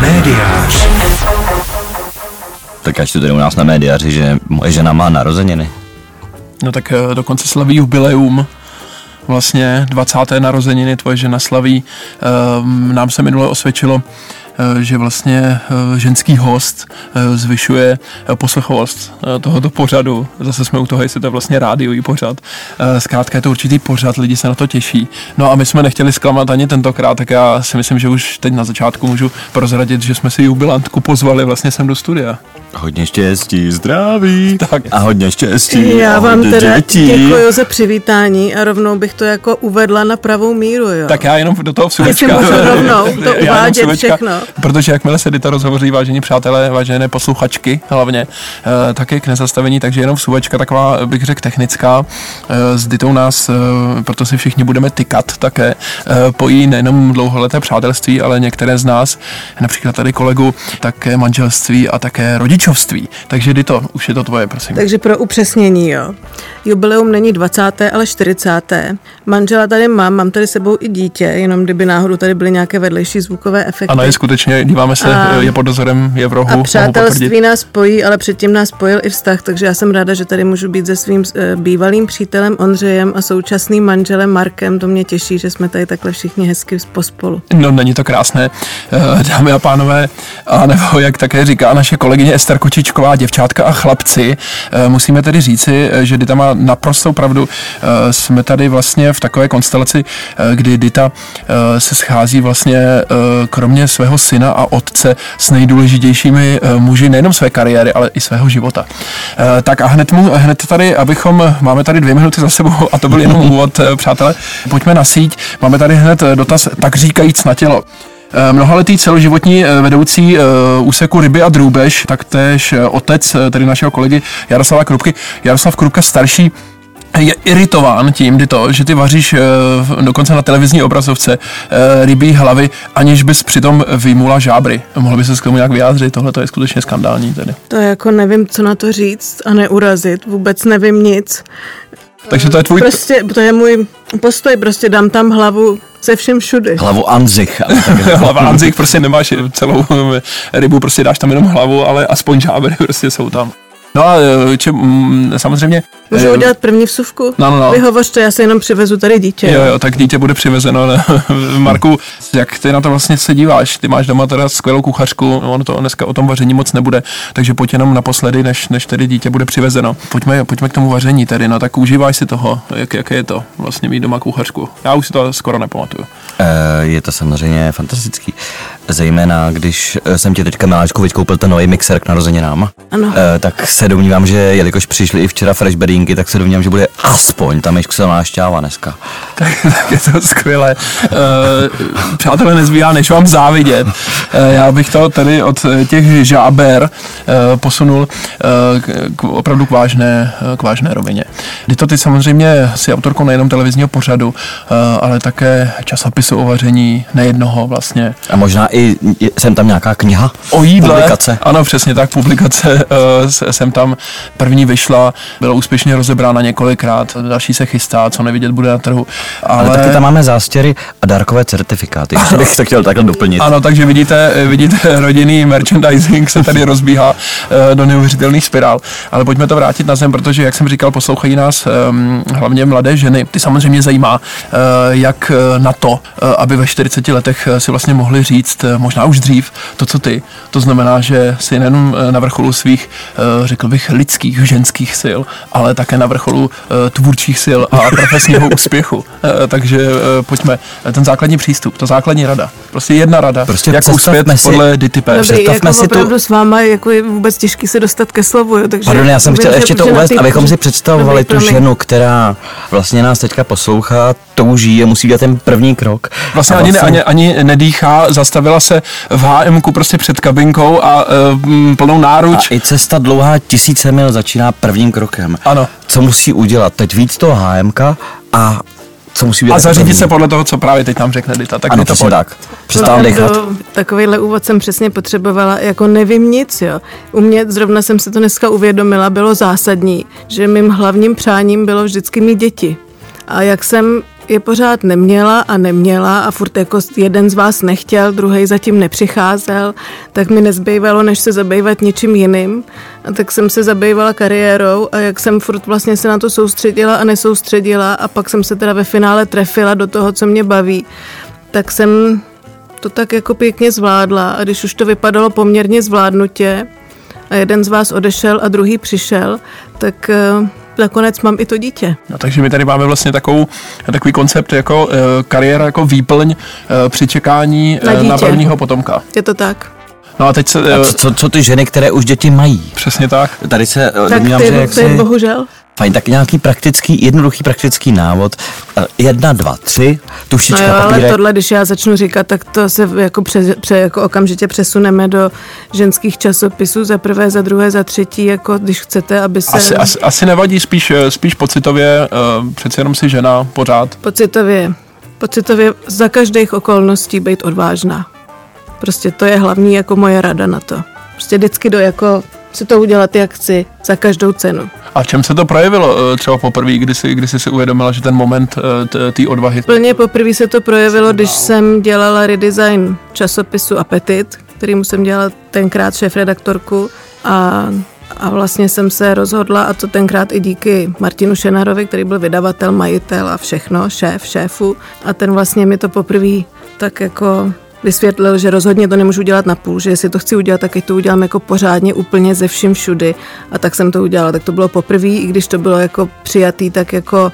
Médiář. Tak až tu tady u nás na médiaři, že moje žena má narozeniny. No tak eh, dokonce slaví jubileum. Vlastně 20. narozeniny tvoje žena slaví. Ehm, Nám se minule osvědčilo, že vlastně eh, ženský host eh, zvyšuje eh, poslechovost eh, tohoto pořadu. Zase jsme u toho, jestli to je vlastně rádiový pořad. Eh, Zkrátka je to určitý pořad, lidi se na to těší. No a my jsme nechtěli zklamat ani tentokrát, tak já si myslím, že už teď na začátku můžu prozradit, že jsme si jubilantku pozvali vlastně sem do studia. Hodně štěstí, zdraví. Tak. A hodně štěstí. Já a vám teda dětí. děkuji za přivítání a rovnou bych to jako uvedla na pravou míru, jo. Tak já jenom do toho vsuvečka. Jestli můžu rovnou to uvádět všechno. Protože jakmile se Dita rozhovoří, vážení přátelé, vážené posluchačky hlavně, eh, tak je k nezastavení, takže jenom vsuvečka taková, bych řekl, technická. Eh, S Ditou nás, eh, proto si všichni budeme tykat také, pojí nejenom dlouholeté přátelství, ale některé z nás, například tady kolegu, také manželství a také rodičovství. Takže Dito, už je to tvoje, prosím. Takže pro upřesnění, jo. Jubileum není 20. ale 40. Manžela tady mám, mám tady sebou i dítě, jenom kdyby náhodou tady byly nějaké vedlejší zvukové efekty. Ano, je skutečně, díváme se, A- je pod dozorem, je v rohu. a přátelství nás spojí, ale předtím nás spojil i vztah, takže já jsem ráda, že tady můžu být se svým eh, bývalým přítelem Ondřejem a současným manželem Markem. To mě těší, že jsme tady takhle všichni hezky pospolu. No, není to krásné, Eh, dámy a pánové, a nebo jak také říká naše kolegyně Ester Kočičková, děvčátka a chlapci, eh, musíme tedy říci, eh, že Dita má naprostou pravdu. Eh, Jsme tady vlastně v takové konstelaci, eh, kdy Dita eh, se schází vlastně eh, kromě svého syna a otce s nejdůležitějšími eh, muži nejenom své kariéry, ale i svého života. Eh, Tak a hned, mu, hned tady, abychom, máme tady dvě minuty za sebou a to byl jenom úvod, eh, přátelé, pojďme na síť. Máme tady hned dotaz, tak říkajíc na tělo. Mnohaletý celoživotní vedoucí úseku ryby a drůbež, taktéž otec tedy našeho kolegy Jaroslava Krupky, Jaroslav Krupka starší, je iritován tím, kdy to, že ty vaříš eh, dokonce na televizní obrazovce eh, rybí hlavy, aniž bys přitom vyjmula žábry. Mohl by se k tomu nějak vyjádřit? Tohle to je skutečně skandální tedy. To jako nevím, co na to říct a neurazit. Vůbec nevím nic. Takže to je tvůj... Prostě to je můj postoj, prostě dám tam hlavu se všem všudy. Hlavu Anzich. ale tak- Hlava Anzik, prostě nemáš celou eh, rybu, prostě dáš tam jenom hlavu, ale aspoň žábry prostě jsou tam. No a eh, če, mm, samozřejmě... Můžu eh, udělat první vsuvku? No, no, no. Vy hovořte, já se jenom přivezu tady dítě. Jo, jo, tak dítě bude přivezeno. Ne? Marku, jak ty na to vlastně se díváš? Ty máš doma teda skvělou kuchařku, ono to dneska o tom vaření moc nebude, takže pojď jenom naposledy, než, než tedy dítě bude přivezeno. Pojďme, pojďme k tomu vaření tedy, no tak užíváš si toho, jak, jaké je to vlastně mít doma kuchařku. Já už si to skoro nepamatuju. Eh, Je to samozřejmě fantastický. Zejména, když eh, jsem ti teďka Miláčku koupil ten nový mixer k narozeninám, Ano. eh, tak se domnívám, že jelikož přišly i včera freshberinky, tak se domnívám, že bude aspoň ta myškselná šťáva dneska. Tak, tak je to skvělé. Uh, přátelé, nezbývá, než vám závidět. Já bych to tady od eh, těch žáber posunul k, opravdu k vážné, eh, k vážné rovině. Kdy to ty samozřejmě si autorkou nejenom televizního pořadu, ale také časopisu o vaření, nejednoho vlastně. A možná i je- jsem tam nějaká kniha? O jídle. Publikace. Ano, přesně tak, publikace uh, jsem tam první vyšla, byla úspěšně rozebrána několikrát, další se chystá, co nevidět bude na trhu. Ale, ale taky tam máme zástěry a dárkové certifikáty. Ještě bych to chtěl takhle doplnit. Ano, takže vidíte, vidíte, rodinný merchandising se tady rozbíhá eh, do neuvěřitelných spirál. Ale pojďme to vrátit na zem, protože, jak jsem říkal, poslouchají nás um, hlavně mladé ženy. Ty samozřejmě zajímá, uh, jak na to, uh, aby ve 40 letech si vlastně mohli říct, možná už dřív, to, co ty. To znamená, že si nejenom eh, na vrcholu svých, uh, řekl bych, lidských, ženských sil, ale také na vrcholu tvůrčích sil a profesního úspěchu. Takže pojďme, ten základní přístup, to základní rada. Prostě jedna rada, Prostě jak uspět si- podle Dity P. Dobrý, představme jako si tu- opravdu s váma jako je vůbec těžký se dostat ke slovu, jo, takže... Pardon, já jsem chtěl že- ještě to uvést, ty- abychom si představovali Dobrý, tu ženu, která vlastně nás teďka poslouchá, touží a musí dělat ten první krok. Vlastně a ani, ne, ani, ani nedýchá, zastavila se v HMku prostě před kabinkou a uh, plnou a náruč. i cesta dlouhá tisíce mil začíná prvním krokem. Ano. Co musí udělat? Teď víc toho HMK a co musí udělat? A zařídit první? se podle toho, co právě teď nám řekne Dita. Tak Ano, Dita, přesně pojď. tak. Přestávám Opravdu dechat. Takovýhle úvod jsem přesně potřebovala, jako nevím nic, jo. U mě, zrovna jsem se to dneska uvědomila, bylo zásadní, že mým hlavním přáním bylo vždycky mít děti. A jak jsem je pořád neměla a neměla a furt jako jeden z vás nechtěl, druhý zatím nepřicházel, tak mi nezbývalo, než se zabývat něčím jiným. A tak jsem se zabývala kariérou a jak jsem furt vlastně se na to soustředila a nesoustředila a pak jsem se teda ve finále trefila do toho, co mě baví, tak jsem to tak jako pěkně zvládla a když už to vypadalo poměrně zvládnutě a jeden z vás odešel a druhý přišel, tak eh, nakonec mám i to dítě. No, takže my tady máme vlastně takovou, takový koncept jako uh, kariéra jako výplň uh, při čekání Na uh, na dítě. prvního potomka. Je to tak? No a teď se... A co, co, ty ženy, které už děti mají? přesně tak. Tady se eh, Tak domnívám, ty, že jak ty si... bohužel. Fajn, tak nějaký praktický, jednoduchý praktický návod. Eh, Jedna, dva, tři, No tušička, jo, ale tohle, když já začnu říkat, tak to se jako, pře, pře, jako okamžitě přesuneme do ženských časopisů za prvé, za druhé, za třetí, jako když chcete, aby se Asi, asi, asi nevadí, spíš, eh, spíš pocitově, uh, přeci jenom si žena pořád. pocitově, pocitově za každých okolností být odvážná. Prostě to je hlavní jako moje rada na to. Prostě vždycky do jako si to udělat, jak chci, za každou cenu. A v čem se to projevilo uh, třeba poprvé, kdy jsi, kdy jsi si uvědomila, že ten moment uh, té odvahy... Plně poprvé se to projevilo, když jsem dělala redesign časopisu Apetit, kterýmu jsem dělala tenkrát šéf-redaktorku a, a vlastně jsem se rozhodla, a to tenkrát i díky Martinu Šenarovi, který byl vydavatel, majitel a všechno, šéf, šéfu a ten vlastně mi to poprvé tak jako vysvětlil, že rozhodně to nemůžu dělat na půl, že jestli to chci udělat, tak to udělám jako pořádně úplně ze vším všudy. A tak jsem to udělala. Tak to bylo poprvé, i když to bylo jako přijatý, tak jako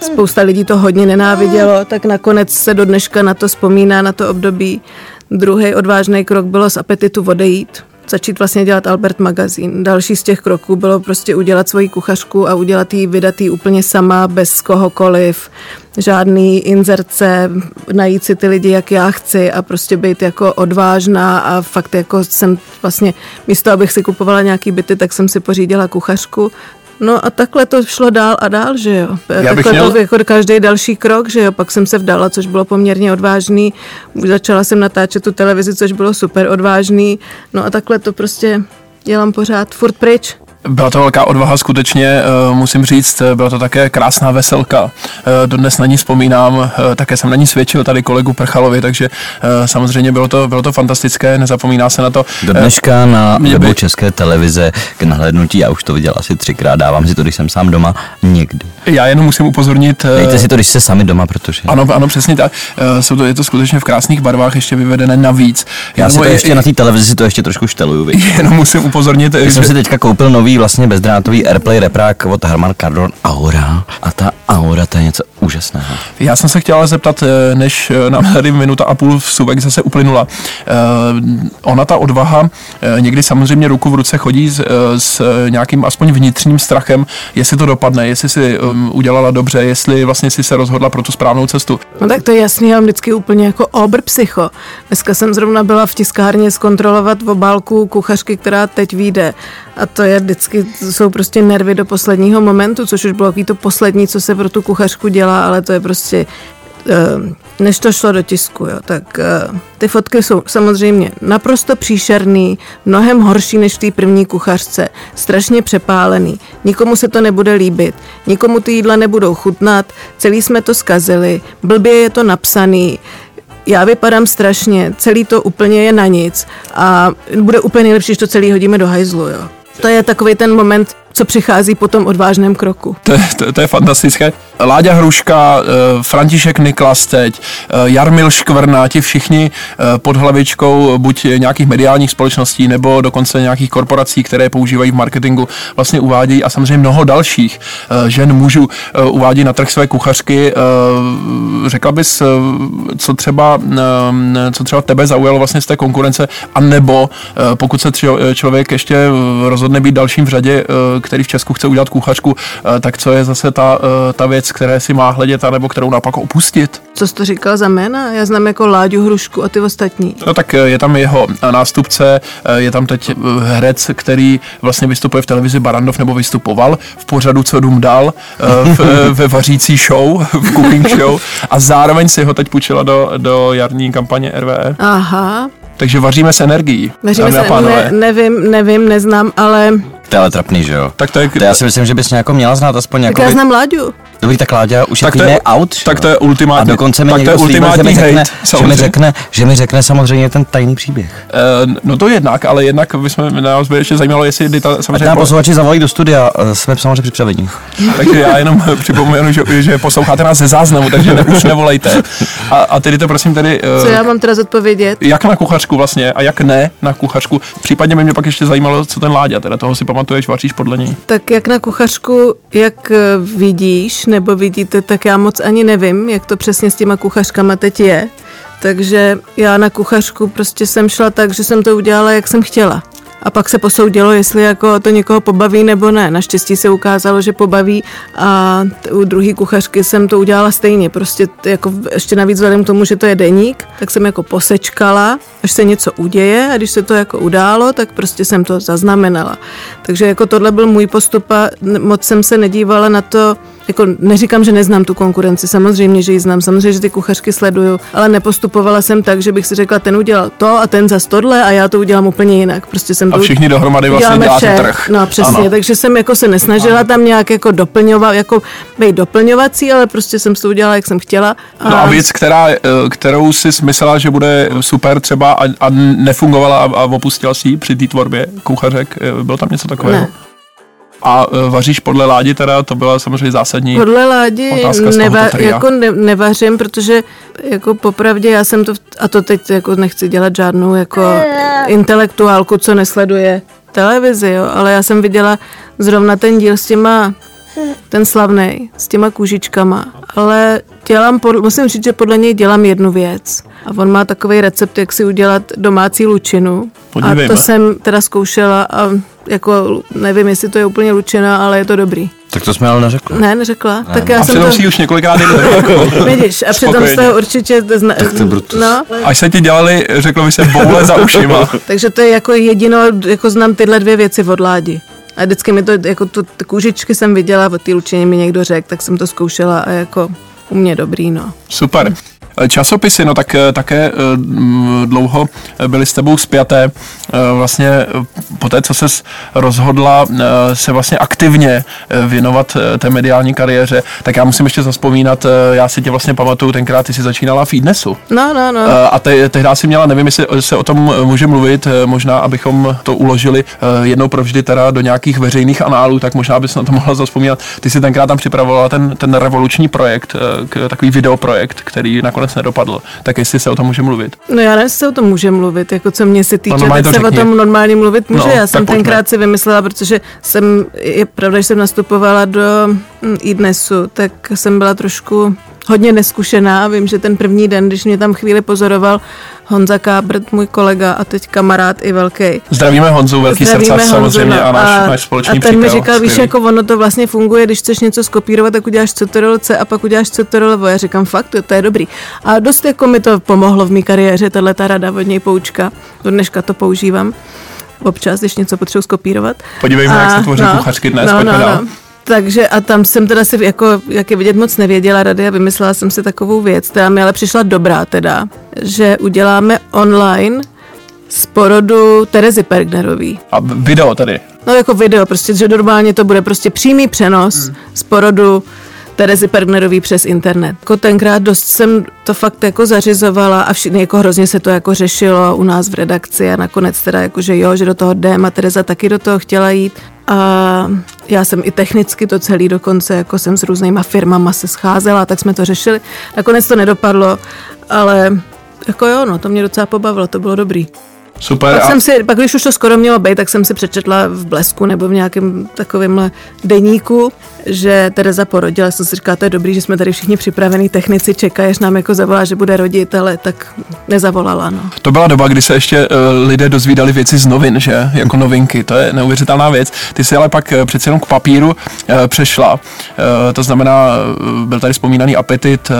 spousta lidí to hodně nenávidělo, tak nakonec se do dneška na to vzpomíná, na to období. Druhý odvážný krok bylo z apetitu odejít, začít vlastně dělat Albert magazín. Další z těch kroků bylo prostě udělat svoji kuchařku a udělat jí, vydat úplně sama, bez kohokoliv, žádný inzerce, najít si ty lidi, jak já chci a prostě být jako odvážná a fakt jako jsem vlastně, místo abych si kupovala nějaký byty, tak jsem si pořídila kuchařku, No a takhle to šlo dál a dál, že jo. Já bych takhle měl- to jako každý další krok, že jo. Pak jsem se vdala, což bylo poměrně odvážný. Začala jsem natáčet tu televizi, což bylo super odvážný. No a takhle to prostě dělám pořád, furt pryč. Byla to velká odvaha, skutečně eh, musím říct, eh, byla to také krásná veselka. Eh, Dodnes na ní vzpomínám, také jsem na ní svědčil tady kolegu Prchalovi, takže samozřejmě bylo to, bylo to fantastické, nezapomíná se na to. Do dneška na mě webu by- České televize k nahlédnutí, já už to viděl asi třikrát, dávám si to, když jsem sám doma, někdy. Já jenom musím upozornit... Dejte si to, když jste sami doma, protože... Ano, ano, přesně tak. Jsou to, je to skutečně v krásných barvách ještě vyvedené navíc. Já si Jenom to je- ještě na té televizi si to ještě trošku šteluju, viď? Jenom musím upozornit, Já že... jsem si teďka koupil nový vlastně bezdrátový Airplay reprák od Harman Kardon Aura a ta Aura to je něco úžasného. Já jsem se chtěl ale zeptat, eh, než eh, nám tady minuta a půl v suvek zase uplynula. Eh, Ona, ta odvaha, někdy samozřejmě ruku v ruce chodí s, s nějakým aspoň vnitřním strachem, jestli to dopadne, jestli si um, udělala dobře, jestli vlastně si se rozhodla pro tu správnou cestu. No tak to je jasný, já mám vždycky úplně jako obr psycho. Dneska jsem zrovna byla v tiskárně zkontrolovat v obálku kuchařky, která teď vyjde. A to je vždycky, to jsou prostě nervy do posledního momentu, což už bylo to poslední, co se pro tu kuchařku dělá, ale to je prostě eh, než to šlo do tisku, jo, tak eh, ty fotky jsou samozřejmě naprosto příšerný, mnohem horší než v té první kuchařce, strašně přepálený, nikomu se to nebude líbit, nikomu ty jídla nebudou chutnat, celý jsme to zkazili, blbě je to napsaný, já vypadám strašně, celý to úplně je na nic a bude úplně nejlepší, když to celý hodíme do hajzlu, jo. To je takový ten moment, co přichází po tom odvážném kroku. To, je- to, to je fantastické. Láďa Hruška, eh, František Niklas teď, eh, Jarmil Škvrna, ti všichni eh, pod hlavičkou buď nějakých mediálních společností nebo dokonce nějakých korporací, které používají v marketingu, vlastně uvádějí a samozřejmě mnoho dalších žen mužů uvádí na trh své kuchařky. Řekla bys, co třeba, co třeba tebe zaujalo vlastně z té konkurence, a nebo pokud se člověk ještě rozhodne být dalším v řadě, který v Česku chce udělat kuchařku, tak co je zase ta, ta věc, které si má hledět, anebo kterou naopak opustit? Co jsi to říkal za jména? Já znám jako Láďu Hrušku a ty ostatní. No tak eh, je tam jeho eh, nástupce, eh, je tam teď herec, který vlastně vystupuje v televizi Barandov nebo vystupoval v pořadu Co dům dal, v, ve vařící show, v cooking show a zároveň si ho teď půjčila do, do jarní kampaně RVE. Aha, Takže vaříme s energií, a se, ne, nevím, nevím, neznám, ale To je ale trapný, že jo? Tak to je, To já si myslím, že bys mě jako měla znát aspoň tak jako... já znám Láďu. Dobrý, tak Láďa už Tak je to je- týdne out. že tak to je ultimátní- A dokonce mi tak to někdo je slíbil, že mi ultimátní řekne, hate, že mi samozřejmě. řekne, že mi řekne samozřejmě ten tajný příběh. Eh, No to jednak, ale jednak bychom, nás by ještě zajímalo, jestli kdy ta, Ať samozřejmě nám posluchači zavolají do studia, eh, jsme samozřejmě připraveni. Takže já jenom připomenu, že, že posloucháte nás ze záznamu, takže ne, už nevolejte. A, a tedy to prosím tedy, eh, Co já mám teda zodpovědět? jak na kuchařku vlastně a jak ne na kuchařku. Případně by mě pak ještě zajímalo, co ten Láďa, teda toho si pamatuješ, vaříš podle něj. Tak jak na kuchařku, jak vidíš nebo vidíte, tak já moc ani nevím, jak to přesně s těma kuchařkama teď je. Takže já na kuchařku prostě jsem šla tak, že jsem to udělala, jak jsem chtěla. A pak se posoudilo, jestli jako to někoho pobaví nebo ne. Naštěstí se ukázalo, že pobaví a u druhé kuchařky jsem to udělala stejně. Prostě jako ještě navíc vzhledem k tomu, že to je deník, tak jsem jako posečkala, až se něco uděje a když se to jako událo, tak prostě jsem to zaznamenala. Takže jako tohle byl můj postup a moc jsem se nedívala na to, jako neříkám, že neznám tu konkurenci, samozřejmě, že ji znám, samozřejmě, že ty kuchařky sleduju, ale nepostupovala jsem tak, že bych si řekla, ten udělal to a ten za tohle a já to udělám úplně jinak. Prostě jsem A všichni dohromady vlastně děláte vše. trh. No přesně, Ano. takže jsem jako se nesnažila ano. tam nějak jako doplňovat, jako být doplňovací, ale prostě jsem to udělala, jak jsem chtěla. No a věc, která, eh, kterou si myslela, že bude super třeba a, a nefungovala a, a opustila si ji při té tvorbě kuchařek, eh, bylo tam něco takového? Ne. A eh, vaříš podle Ládi teda, to byla samozřejmě zásadní. Podle Ládi Otázka z neva, jako ne, nevařím, protože jako popravdě já jsem to, a to teď jako nechci dělat žádnou jako intelektuálku, co nesleduje televizi, jo, ale já jsem viděla zrovna ten díl s těma ten slavný s těma kůžičkama, ale dělám, pod, musím říct, že podle něj dělám jednu věc. A on má takový recept, jak si udělat domácí lučinu. Podívejme. A to jsem teda zkoušela a jako nevím, jestli to je úplně lučina, ale je to dobrý. Tak to jsme ale neřekli. Ne, neřekla. Tak já A jsem to... si už několikrát jeli. Vidíš, a přitom jste ho určitě... Zna... to je brutus. No, Až se ti dělali, řeklo by se, boule za ušima. takže to je jako jedino, jako znám tyhle dvě věci od Ládi. A vždycky mi to, jako tu kůžičky jsem viděla, od té lučině mi někdo řekl, tak jsem to zkoušela a jako u mě dobrý, no. Super. Časopisy, no tak eh, také eh, mm, dlouho byly s tebou spjaté. Eh, Vlastně eh, po té, co ses rozhodla eh, se vlastně aktivně eh, věnovat eh, té mediální kariéře, tak já musím ještě zaspomínat, eh, já si tě vlastně pamatuju, tenkrát ty jsi začínala v Idnesu. No, no, no. Eh, A te, tehdy si měla, nevím, jestli se o tom může mluvit, eh, možná, abychom to uložili eh, jednou provždy teda do nějakých veřejných análů, tak možná bys na to mohla zaspomínat. Ty si tenkrát tam připravovala ten, ten revoluční projekt, eh, takový videoprojekt, který nakonec nedopadl. Tak jestli se o tom může mluvit. No já nevím, se o tom může mluvit, jako co mě se týče, No, tak to se o tom normálně mluvit může. No, já jsem pojďme. tenkrát si vymyslela, protože jsem, je pravda, že jsem nastupovala do hm, iDnesu, tak jsem byla trošku hodně neskušená. Vím, že ten první den, když mě tam chvíli pozoroval Honza Kábrt, můj kolega a teď kamarád i velký, Zdravíme Honzu, velký Zdravíme samozřejmě Honzu, a no. náš, náš společný A ten mi říkal, víš, jako ono to vlastně funguje, když chceš něco skopírovat, tak uděláš Ctrl C a pak uděláš Ctrl. Já říkám, fakt, to, to je dobrý. A dost jako mi to pomohlo v mé kariéře, tahle ta rada od něj poučka. Do dneška to používám. Občas, když něco potřebuji skopírovat. Podívejme, jak se tvoří kuchařky dnes, pojďme dál. Takže a tam jsem teda si, jako, jak je vidět, moc nevěděla rady a vymyslela jsem si takovou věc, která mi ale přišla dobrá teda, že uděláme online z porodu Terezy Pergnerový. A video tady. No jako video, prostě, že normálně to bude prostě přímý přenos hmm. z porodu Terezy Pergnerový přes internet. Jako tenkrát dost jsem to fakt jako zařizovala a všichni jako hrozně se to jako řešilo u nás v redakci a nakonec teda jako, že jo, že do toho jdem a Tereza taky do toho chtěla jít. A já jsem i technicky to celý dokonce, jako jsem s různýma firmama se scházela, tak jsme to řešili. Nakonec to nedopadlo, ale jako jo, no, to mě docela pobavilo, to bylo dobrý. Super. Pak jsem si, pak když už to skoro mělo být, tak jsem si přečetla v Blesku nebo v nějakém takovém deníku, že Tereza porodila, jsem si říkala, to je dobrý, že jsme tady všichni připravení, technici čekají, až nám jako zavolá, že bude rodit, ale tak nezavolala, no. To byla doba, kdy se ještě uh, lidé dozvídali věci z novin, že? Jako novinky. To je neuvěřitelná věc. Ty si ale pak uh, přece jenom k papíru uh, přešla. To znamená, byl tady vzpomínaný Apetit,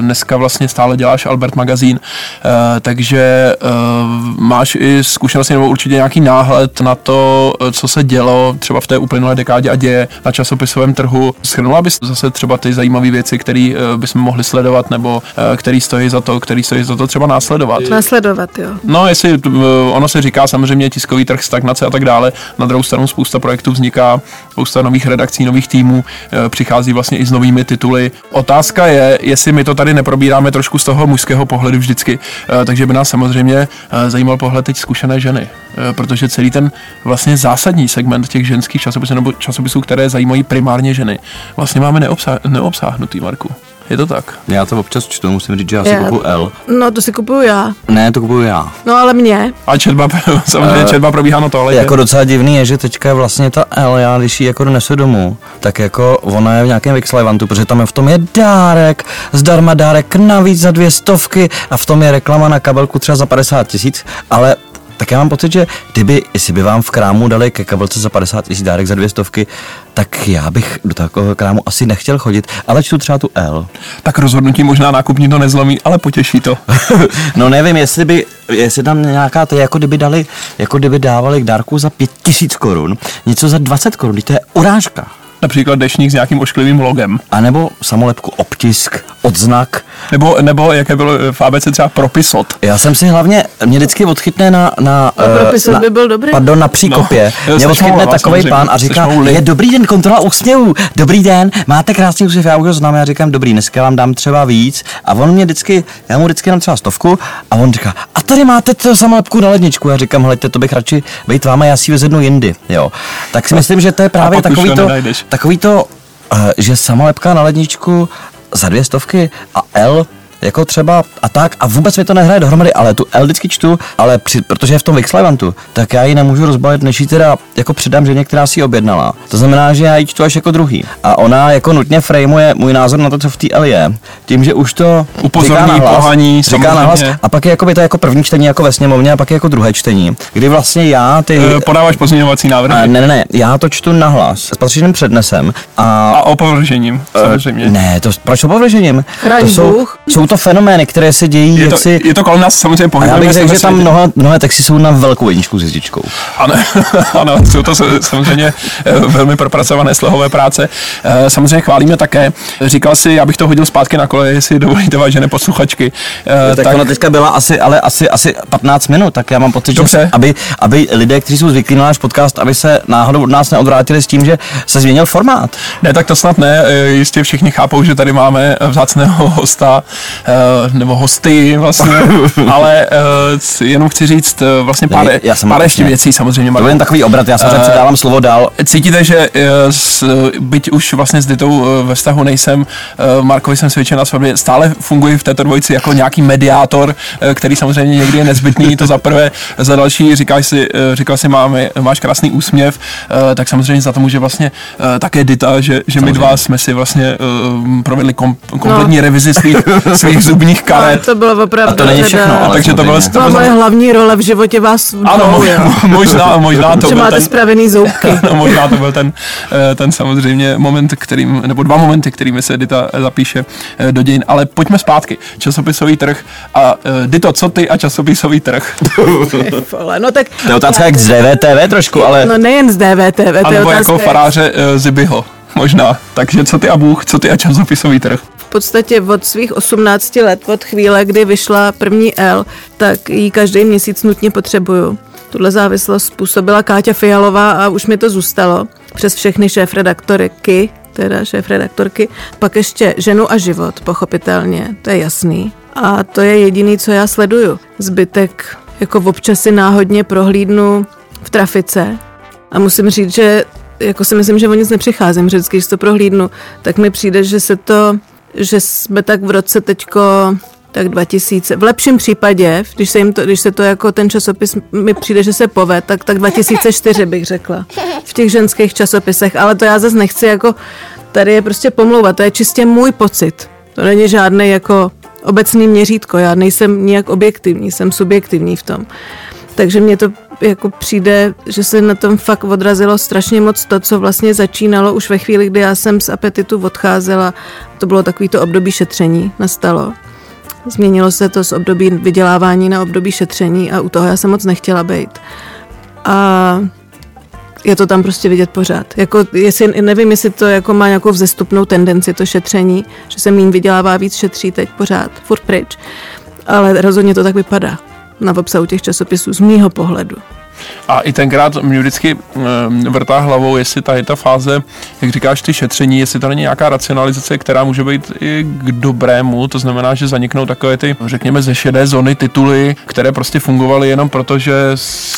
dneska vlastně stále děláš Albert magazín, takže máš i zkušenosti nebo určitě nějaký náhled na to, co se dělo třeba v té uplynulé dekádě a děje na časopisovém trhu trhu. Schrnula bys zase třeba ty zajímavé věci, které bychom mohli sledovat, nebo který stojí za to, který stojí za to třeba následovat. Následovat, jo. No, jestli ono se říká samozřejmě tiskový trh, stagnace a tak dále, na druhou stranu spousta projektů vzniká, spousta nových redakcí, nových týmů, přichází vlastně i s novými tituly. Otázka je, jestli my to tady neprobíráme trošku z toho mužského pohledu vždycky, takže by nás samozřejmě zajímal pohled teď zkušené ženy, protože celý ten vlastně zásadní segment těch ženských časopisů nebo časopisů, které zajímají primárně ženy, vlastně máme neobsah, neobsáhnutý, Marku. Je to tak? Já to občas čtu, musím říct, že já si kupuju L. No, to si kupuju já. Ne, to kupuju já. No, ale mě. A četba, samozřejmě uh, četba probíhá na tohle. Jako docela divný je, že teďka je vlastně ta L, já když ji jako donesu domů, tak jako ona je v nějakém Vixlevantu, protože tam je v tom je dárek, zdarma dárek navíc za dvě stovky a v tom je reklama na kabelku třeba za 50 tisíc, ale tak já mám pocit, že kdyby, jestli by vám v krámu dali ke kabelce za 50 tisíc dárek za dvě stovky, tak já bych do takového krámu asi nechtěl chodit, ale čtu třeba tu L. Tak rozhodnutí možná nákupní to nezlomí, ale potěší to. no nevím, jestli by, jestli tam nějaká, to je jako kdyby dali, jako kdyby dávali k dárku za pět tisíc korun, něco za 20 korun, to je urážka například dešník s nějakým ošklivým logem. A nebo samolepku obtisk, odznak. Nebo, nebo jaké bylo v ABC třeba propisot. Já jsem si hlavně, mě vždycky odchytne na... na, no, propisot na, by byl dobrý. Pardon, na příkopě. No, mě odchytne takový pán a říká, je dobrý den, kontrola úsměvů, dobrý den, máte krásný úsměv, já už ho znám, já říkám, dobrý, dneska vám dám třeba víc. A on mě vždycky, já mu vždycky dám třeba stovku a on říká, a tady máte to samolepku na ledničku. Já říkám, hleďte, to bych radši být váma, já si vezednu jindy. Jo. Tak si myslím, že to je právě takový to, takový to Eh, že samolepka na ledničku za dvě stovky a L jako třeba a tak a vůbec mi to nehraje dohromady, ale tu L vždycky čtu, ale při, protože je v tom Vixlevantu, tak já ji nemůžu rozbalit, než ji teda jako předám ženě, která si ji objednala. To znamená, že já ji čtu až jako druhý. A ona jako nutně frameuje můj názor na to, co v té L je, tím, že už to upozorní, říká nahlas, pohaní, říká nahlas, a pak je jako by to jako první čtení jako ve sněmovně a pak je jako druhé čtení, kdy vlastně já ty... E, podáváš pozměňovací návrhy? Ne, ne, ne, já to čtu nahlas s patřičným přednesem a... A opovržením, samozřejmě. E, ne, to proč opovržením? Chraň to jsou, jsou to fenomény, které se dějí. Je to, si... je to kolem nás samozřejmě pohybujeme. Já bych řekl, že tam mnoha, mnohé texty jsou na velkou jedničku s jezdičkou. Ano, ano, jsou to samozřejmě eh, velmi propracované slohové práce. Eh, samozřejmě chválíme také. Říkal si, abych to hodil zpátky na kole, jestli dovolíte, vážené posluchačky. Eh, tak, tak ona teďka byla asi, ale asi, asi 15 minut, tak já mám pocit, Dobře. že aby, aby lidé, kteří jsou zvyklí na náš podcast, aby se náhodou od nás neodvrátili s tím, že se změnil formát. Ne, tak to snad ne. Jistě všichni chápou, že tady máme vzácného hosta, nebo hosty vlastně, ale uh, jenom chci říct uh, vlastně pár, já jsem pár ještě věcí samozřejmě. To je takový obrat, já jsem uh, předávám slovo dál. Cítíte, že uh, s, byť už vlastně s Ditou uh, ve vztahu nejsem, uh, Markovi jsem svědčen na stále funguji v této dvojici jako nějaký mediátor, uh, který samozřejmě někdy je nezbytný, to za prvé, za další říkal si, uh, říkal si máme, máš krásný úsměv, uh, tak samozřejmě za to může vlastně uh, také Dita, že, že my dva jsme si vlastně uh, provedli kom, kompletní no. revizi svých, svých zubních karet. To bylo opravdu. A to není všechno. Ale takže to bylo to byla moje hlavní role v životě vás Ano, možná, možná to že byl máte ten, spravený zoubky. no, možná to byl ten, eh, ten samozřejmě moment, kterým, nebo dva momenty, kterými se Dita zapíše eh, do dějin. Ale pojďme zpátky. Časopisový trh a eh, Dito, co ty a časopisový trh? no tak... To je otázka jak z DVTV trošku, ale... No nejen z DVTV, to je otázka... jako faráře Zibyho možná. Takže co ty a Bůh, co ty a časopisový trh? Podstatě od svých 18 let, od chvíle, kdy vyšla první L, tak ji každý měsíc nutně potřebuju. Tuhle závislost způsobila Káťa Fialová a už mi to zůstalo. Přes všechny šéf-redaktorky, teda šéf-redaktorky, pak ještě ženu a život, pochopitelně, to je jasný. A to je jediný, co já sleduju. Zbytek jako občas si náhodně prohlídnu v trafice a musím říct, že jako si myslím, že o nic nepřicházím, vždycky, když to prohlídnu, tak mi přijde, že se to že jsme tak v roce teďko tak 2000, v lepším případě, když se, jim to, když se to jako ten časopis mi přijde, že se poved, tak, tak 2004 bych řekla, v těch ženských časopisech, ale to já zase nechci jako, tady je prostě pomlouva, to je čistě můj pocit, to není žádný jako obecný měřítko, já nejsem nijak objektivní, jsem subjektivní v tom. Takže mně to jako přijde, že se na tom fakt odrazilo strašně moc to, co vlastně začínalo už ve chvíli, kdy já jsem z apetitu odcházela. To bylo takový to období šetření, nastalo. Změnilo se to z období vydělávání na období šetření a u toho já jsem moc nechtěla být. A je to tam prostě vidět pořád. Jako, jestli, nevím, jestli to jako má nějakou vzestupnou tendenci, to šetření, že se méně vydělává, víc šetří teď pořád, furt pryč. Ale rozhodně to tak vypadá na obsahu těch časopisů z mýho pohledu. A i tenkrát mě vždycky vrtá hlavou, jestli ta je ta fáze, jak říkáš, ty šetření, jestli to není nějaká racionalizace, která může být i k dobrému, to znamená, že zaniknou takové ty, řekněme, ze šedé zóny tituly, které prostě fungovaly jenom proto, že...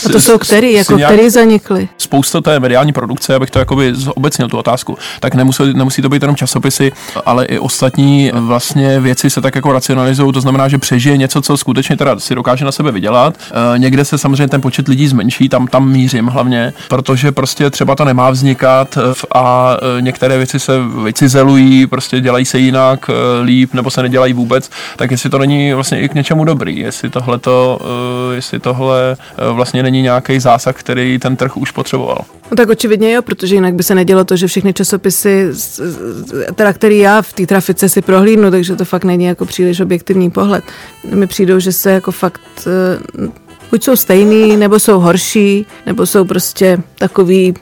A to jsou který, jako který zanikly? Spousta té mediální produkce, abych to jakoby zobecnil tu otázku, tak nemusí, nemusí to být jenom časopisy, ale i ostatní vlastně věci se tak jako racionalizují, to znamená, že přežije něco, co skutečně teda si dokáže na sebe vydělat. E, někde se samozřejmě ten počet lidí zmenší menší, tam, tam mířím hlavně, protože prostě třeba to nemá vznikat eh, a eh, některé věci se vycizelují, prostě dělají se jinak, eh, líp, nebo se nedělají vůbec, tak jestli to není vlastně i k něčemu dobrý, jestli tohle to, jestli tohle vlastně není nějaký zásah, který ten trh už potřeboval. No tak očividně jo, protože jinak by se nedělo to, že všechny časopisy, teda který já v té trafice si prohlídnu, takže to fakt není jako příliš objektivní pohled. Mi přijdou, že se jako fakt buď jsou stejný, nebo jsou horší, nebo jsou prostě takový,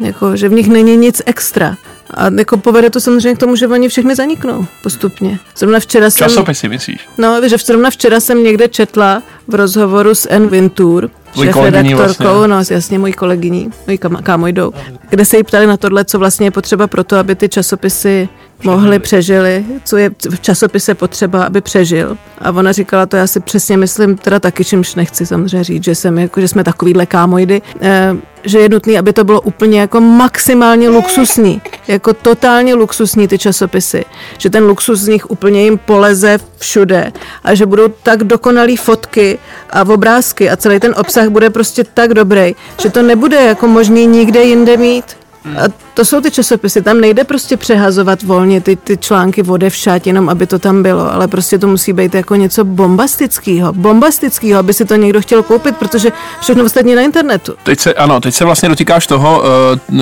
jako, že v nich není nic extra. A jako povede to samozřejmě k tomu, že oni všechny zaniknou postupně. Zrovna včera jsem... Časopisy, myslíš? No, že zrovna včera jsem někde četla v rozhovoru s N. Vintur, šéf redaktorkou, vlastně. no jasně, mojí kolegyní, mojí kámo jdou, kde se jí ptali na tohle, co vlastně je potřeba pro to, aby ty časopisy mohli, přežili, co je v časopise potřeba, aby přežil. A ona říkala, to já si přesně myslím, teda taky, čímž nechci samozřejmě říct, že, jsem, jako, že jsme takovýhle kámojdy, eh, že je nutný, aby to bylo úplně jako maximálně luxusní, jako totálně luxusní ty časopisy, že ten luxus z nich úplně jim poleze všude a že budou tak dokonalý fotky a obrázky a celý ten obsah bude prostě tak dobrý, že to nebude jako možný nikde jinde mít. A to jsou ty časopisy, tam nejde prostě přehazovat volně ty, ty články všat, jenom aby to tam bylo, ale prostě to musí být jako něco bombastického, bombastického, aby si to někdo chtěl koupit, protože všechno ostatní na internetu. Teď se, ano, teď se vlastně dotýkáš toho,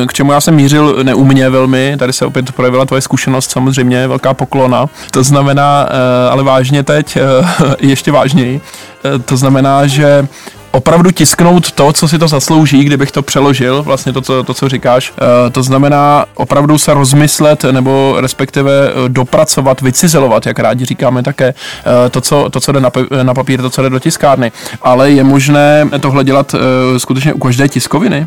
eh, k čemu já jsem mířil neumě velmi, tady se opět projevila tvoje zkušenost, samozřejmě velká poklona, to znamená, eh, ale vážně teď, eh, ještě vážněji, to znamená, že opravdu tisknout to, co si to zaslouží, kdybych to přeložil, vlastně to, co, to, co říkáš. E, to znamená opravdu se rozmyslet nebo respektive eh, dopracovat, vycizelovat, jak rádi říkáme také, e, to, co, to, co jde na, na papír, to, co jde do tiskárny. Ale je možné tohle dělat e, skutečně u každé tiskoviny?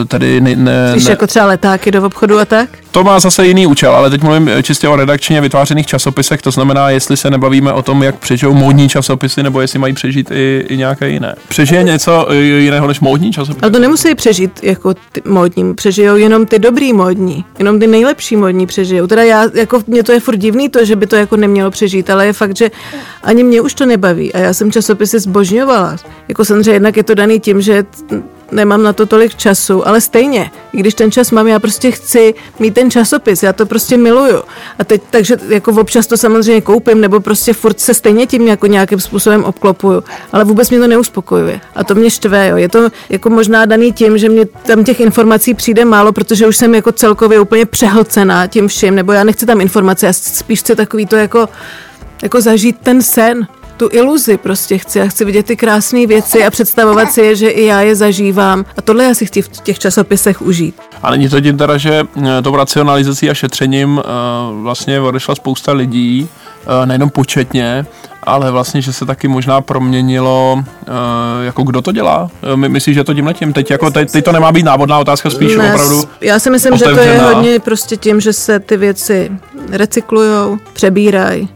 E, tedy ne, ne, Víš, jako třeba letáky do obchodu a tak? To má zase jiný účel, ale teď mluvím čistě o redakčně vytvářených časopisech, to znamená, jestli se nebavíme o tom, jak přežijou módní časopisy, nebo jestli mají přežít i, i nějaké jiné. Přežije je něco eh, jiného než módní časopis. Ale to nemusí přežít jako ty módní, přežijou jenom ty dobrý módní, jenom ty nejlepší módní přežijou. Teda já, jako mě to je furt divný to, že by to jako nemělo přežít, ale je fakt, že ani mě už to nebaví a já jsem časopisy zbožňovala. Jako samozřejmě jednak je to daný tím, že nemám na to tolik času, ale stejně, i když ten čas mám, já prostě chci mít ten časopis, já to prostě miluju. A teď, takže jako občas to samozřejmě koupím, nebo prostě furt se stejně tím jako nějakým způsobem obklopuju, ale vůbec mě to neuspokojuje. A to mě štve, jo. Je to jako možná daný tím, že mě tam těch informací přijde málo, protože už jsem jako celkově úplně přehlcená tím vším, nebo já nechci tam informace, já spíš chci takový to jako jako zažít ten sen, tu iluzi prostě chci. Já chci vidět ty krásné věci a představovat si je, že i já je zažívám. A tohle já si chci v těch časopisech užít. A není to tím teda, že eh, tou racionalizací a šetřením uh, vlastně odešla spousta lidí, uh, nejenom početně, ale vlastně, že se taky možná proměnilo, jako kdo to dělá? My, myslíš, že to tím letím? Teď, jako, teď, teď to nemá být návodná otázka, spíš ne, opravdu Já si myslím, otevřená. že to je hodně prostě tím, že se ty věci recyklujou, přebírají,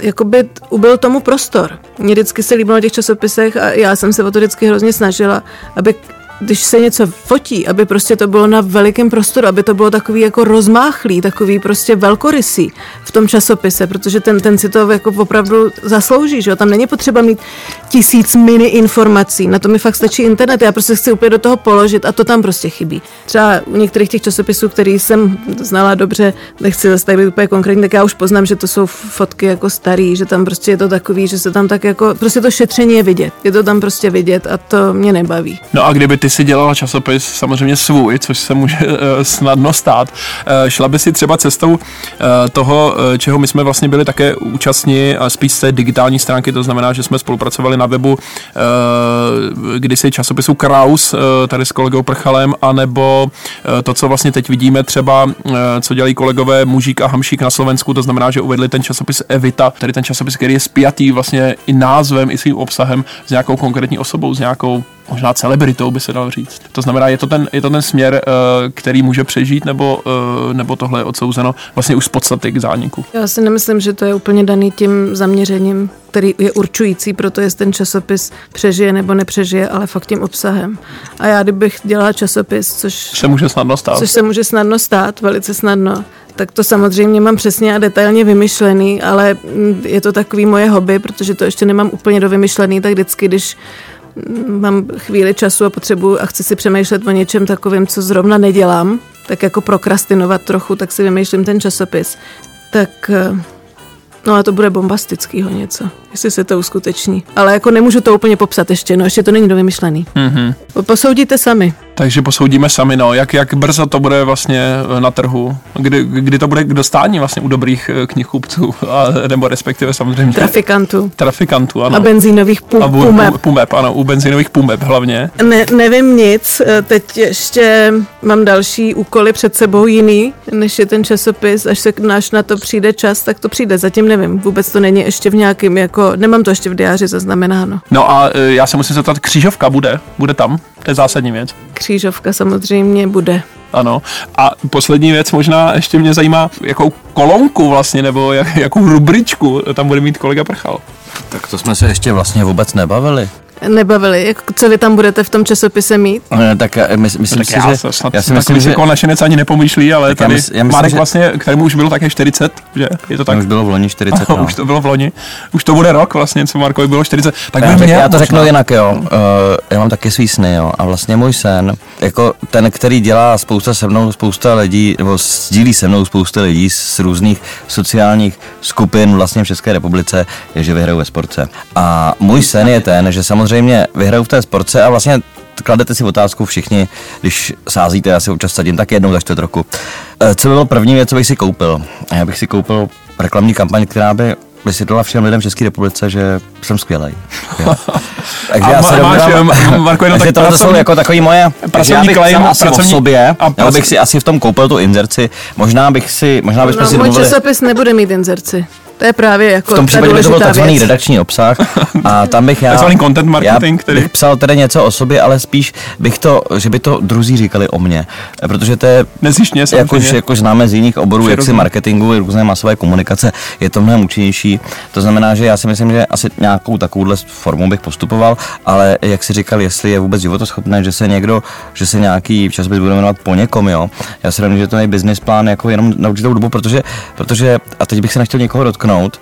jakoby ubyl tomu prostor. Mně vždycky se líbilo na těch časopisech a já jsem se o to vždycky hrozně snažila, aby když se něco fotí, aby prostě to bylo na velikém prostoru, aby to bylo takový jako rozmáchlý, takový prostě velkorysý v tom časopise, protože ten, ten si to jako opravdu zaslouží, že jo? Tam není potřeba mít tisíc mini informací, na to mi fakt stačí internet, já prostě chci úplně do toho položit a to tam prostě chybí. Třeba u některých těch časopisů, který jsem znala dobře, nechci zase tady být úplně konkrétní, tak já už poznám, že to jsou fotky jako starý, že tam prostě je to takový, že se tam tak jako, prostě to šetření je vidět, je to tam prostě vidět a to mě nebaví. No a kdyby ty si dělala časopis samozřejmě svůj, což se může snadno stát. Šla by si třeba cestou toho, čeho my jsme vlastně byli také účastní, a spíš z té digitální stránky, to znamená, že jsme spolupracovali na webu kdysi časopisu Kraus, tady s kolegou Prchalem, anebo to, co vlastně teď vidíme třeba, co dělají kolegové Mužík a Hamšík na Slovensku, to znamená, že uvedli ten časopis Evita, tedy ten časopis, který je spjatý vlastně i názvem, i svým obsahem s nějakou konkrétní osobou, s nějakou možná celebritou by se dal říct. To znamená, je to ten, je to ten směr, eh, který může přežít, nebo, eh, nebo tohle je odsouzeno vlastně už z podstaty k zániku? Já si nemyslím, že to je úplně daný tím zaměřením, který je určující pro to, jestli ten časopis přežije nebo nepřežije, ale fakt tím obsahem. A já, kdybych dělala časopis, což se může snadno stát, což se může snadno stát, velice snadno, tak to samozřejmě mám přesně a detailně vymyšlený, ale je to takový moje hobby, protože to ještě nemám úplně dovymyšlený, tak vždycky, když mám chvíli času a potřebuji a chci si přemýšlet o něčem takovým, co zrovna nedělám, tak jako prokrastinovat trochu, tak si vymýšlím ten časopis. Tak eh, No a to bude bombastickýho něco, jestli se to uskuteční. Ale jako nemůžu to úplně popsat ještě, no ještě to není dovymyšlený. Mm-hmm. Posoudíte sami. Takže posoudíme sami, no, jak, jak brzo to bude vlastně eh, na trhu, kdy, kdy to bude k dostání vlastně u dobrých eh, knihkupců, a, nebo respektive samozřejmě. Trafikantů. Trafikantů, ano. A benzínových pum, a bu, pumeb. Pumeb, ano, u benzínových pumeb hlavně. Ne, nevím nic, eh, teď ještě mám další úkoly před sebou jiný, než je ten časopis, až se náš na to přijde čas, tak to přijde, zatím nevím, vůbec to není ještě v nějakým, jako, nemám to ještě v diáři zaznamenáno. No a já se musím zeptat, křížovka bude, bude tam? To je zásadní věc. Křížovka samozřejmě bude. Ano. A poslední věc možná ještě mě zajímá, jakou kolonku vlastně, nebo jak, jakou rubričku tam bude mít kolega Prchal. Tak to jsme se ještě vlastně vůbec nebavili nebavili. Jak, co vy tam budete v tom časopise mít? No, tak já, my, myslím tak si, já, že... Snad, já si myslím, že... Jako našenec ani nepomýšlí, ale tady já mysl, já myslím, Marek že... vlastně, kterému už bylo také 40, že? Je to tak? už bylo v loni 40, no. Už to bylo v loni. Už to bude rok vlastně, co Markovi bylo 40. Tak já, řek, já to řeknu možná. jinak, jo. Uh, já mám taky svý sny, jo. A vlastně můj sen, jako ten, který dělá spousta se mnou, spousta lidí, nebo sdílí se mnou spousta lidí z různých sociálních skupin vlastně v České republice, je, že vyhraju ve sportce. A můj sen je ten, že samozřejmě vyhraju v té sportce a vlastně kladete si otázku všichni, když sázíte, já si občas sadím, tak jednou za čtvrt roku. Eh, co by bylo první věc, co bych si koupil? Já bych si koupil reklamní kampaň, která by vysvětlila všem lidem v České republice, že jsem skvělý. Takže já se máš, Marko, jenom tak to jsou jako takový moje, pracovní já bych asi pracovní, o sobě, a pracovní, bych si asi v tom koupil tu inzerci, možná bych si, možná bychom no, si můj domluvili... časopis nebude mít inzerci. To je právě jako V tom případě by to byl takzvaný redakční obsah a tam bych já... takzvaný content marketing, já který... bych psal tedy něco o sobě, ale spíš bych to, že by to druzí říkali o mně, protože to je... Nezištně, jakož, jakož známe z jiných oborů, jak si marketingu, různé masové komunikace, je to mnohem účinnější. To znamená, že já si myslím, že asi nějakou takovouhle formu bych postupoval, ale jak si říkal, jestli je vůbec životoschopné, že se někdo, že se nějaký čas by bude jmenovat po někom, jo. Já si myslím, že to je business plán jako jenom na určitou dobu, protože, protože a teď bych se nechtěl někoho dotknout, dotknout.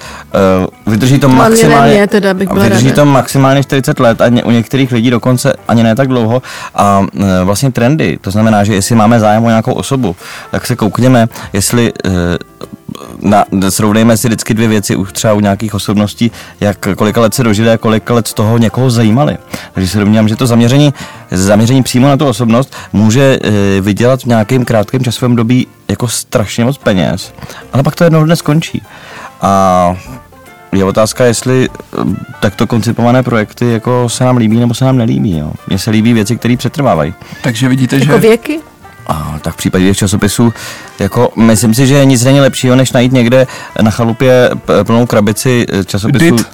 Uh, vydrží to maximálně, teda bych vydrží rada. to maximálně 40 let a ně, u některých lidí dokonce ani ne tak dlouho. A uh, vlastně trendy, to znamená, že jestli máme zájem o nějakou osobu, tak se koukněme, jestli uh, na, srovnejme si vždycky dvě věci už třeba u nějakých osobností, jak kolika let se dožili a kolika let z toho někoho zajímali. Takže se domnívám, že to zaměření, zaměření přímo na tu osobnost může e, vydělat v nějakém krátkém časovém dobí jako strašně moc peněz, ale pak to jednou dnes skončí. A je otázka, jestli eh, takto koncipované projekty jako se nám líbí nebo se nám nelíbí. Jo. Mně se líbí věci, které přetrvávají. Takže vidíte, jako že... věky? A, tak v případě těch časopisů, jako myslím si, že nic není lepšího, než najít někde na chalupě plnou krabici eh, časopisů. Dit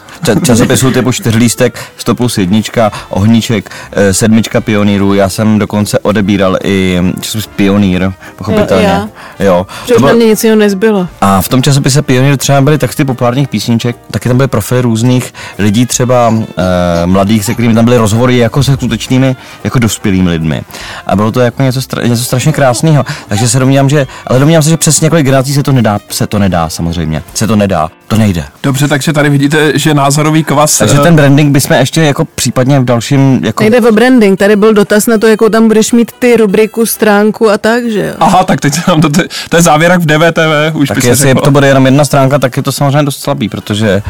časopisů typu čtyřlístek, 100 plus jednička, ohníček, eh, sedmička pionýrů. Já jsem dokonce odebíral i časopis Pionýr, pochopitelně. Jo, jo. Protože bylo... mě nic jiného nezbylo. A v tom časopise Pionýr třeba byly texty populárních písniček, taky tam byly profily různých lidí, třeba e, mladých, se kterými tam byly rozhovory jako se skutečnými, jako dospělými lidmi. A bylo to jako něco, stra, něco strašně krásného. Takže se domnívám, že, ale domnívám se, že přes několik generací se to nedá, se to nedá samozřejmě. Se to nedá. To nejde. Dobře, takže tady vidíte, že názorový kvas. Takže eh, ten branding bychom ještě jako případně v dalším... Jako... Nejde o branding, tady byl dotaz na to, jakou tam budeš mít ty rubriku, stránku a tak, že jo? Aha, tak teď nám to, to je závěrak v DVTV, už tak jestli to bude jenom jedna stránka, tak je to samozřejmě dost slabý, protože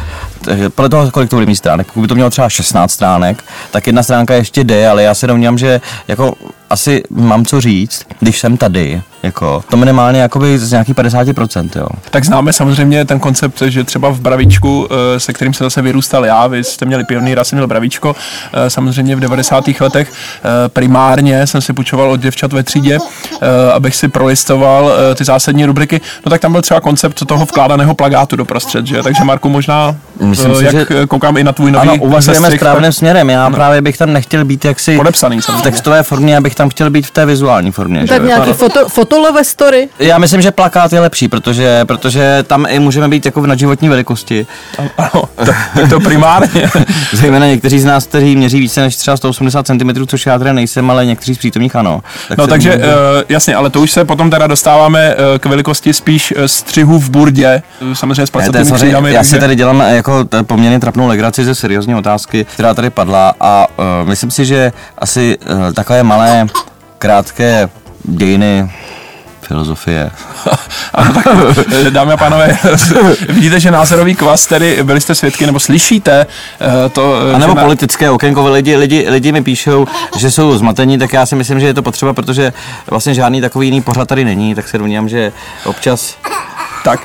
podle toho, kolik to bude mít stránek. Pokud by to mělo třeba 16 stránek, tak jedna stránka ještě jde, ale já se domnívám, že jako asi mám co říct, když jsem tady, jako, to minimálně jakoby z nějakých 50%, jo. Tak známe samozřejmě ten koncept, že třeba v Bravičku, eh, se kterým se zase vyrůstal já, vy jste měli pionýra, jsem měl Bravičko, eh, samozřejmě v 90. letech eh, primárně jsem si půjčoval od děvčat ve třídě, abych si prolistoval ty zásadní rubriky, no tak tam byl třeba koncept toho vkládaného plagátu do prostřed, že? Takže Marku možná, Myslím si, jak že... koukám i na tvůj nový Ano, uvažujeme správným směrem, já no. právě bych tam nechtěl být jaksi podepsaný v textové formě, abych tam chtěl být v té vizuální formě. Tak že? nějaký foto, fotolové story? Já myslím, že plakát je lepší, protože, protože tam i můžeme být jako v nadživotní velikosti. Ano, to, to primárně. Zejména někteří z nás, kteří měří více než třeba 180 cm, což já teda nejsem, ale někteří z přítomných ano. Tak no takže může... uh, jasně, ale to už se potom teda dostáváme uh, k velikosti spíš uh, střihu v burdě, samozřejmě s placatými křídami. Já si tady dělám jako poměrně trapnou legraci ze seriózní otázky, která tady padla a uh, myslím si, že asi uh, takové malé krátké dějiny filozofie. ano, tak, dámy a pánové, vidíte, že názorový kvas, tedy byli jste svědky, nebo slyšíte uh, to... A nebo na... politické okénko, lidi, lidi, lidi mi píšou, že jsou zmatení, tak já si myslím, že je to potřeba, protože vlastně žádný takový jiný pořad tady není, tak se domnívám, že občas... Tak,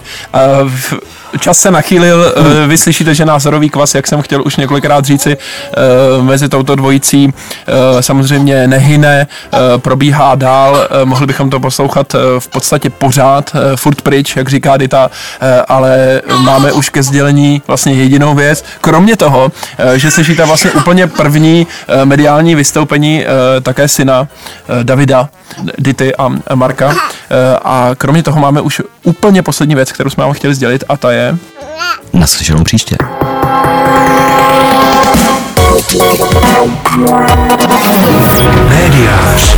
čas se nachýlil, hmm. vy slyšíte, že názorový kvas, jak jsem chtěl už několikrát říci, eh, mezi touto dvojicí eh, samozřejmě nehyne, probíhá dál, mohli bychom to poslouchat v podstatě pořád, furt pryč, jak říká Dita, ale máme už ke sdělení vlastně jedinou věc, kromě toho, že slyšíte vlastně úplně první mediální vystoupení také syna Davida, Dity a Marka a kromě toho máme už úplně poslední věc, kterou jsme vám chtěli sdělit a ta je, Naslyšenou příště. Médiář.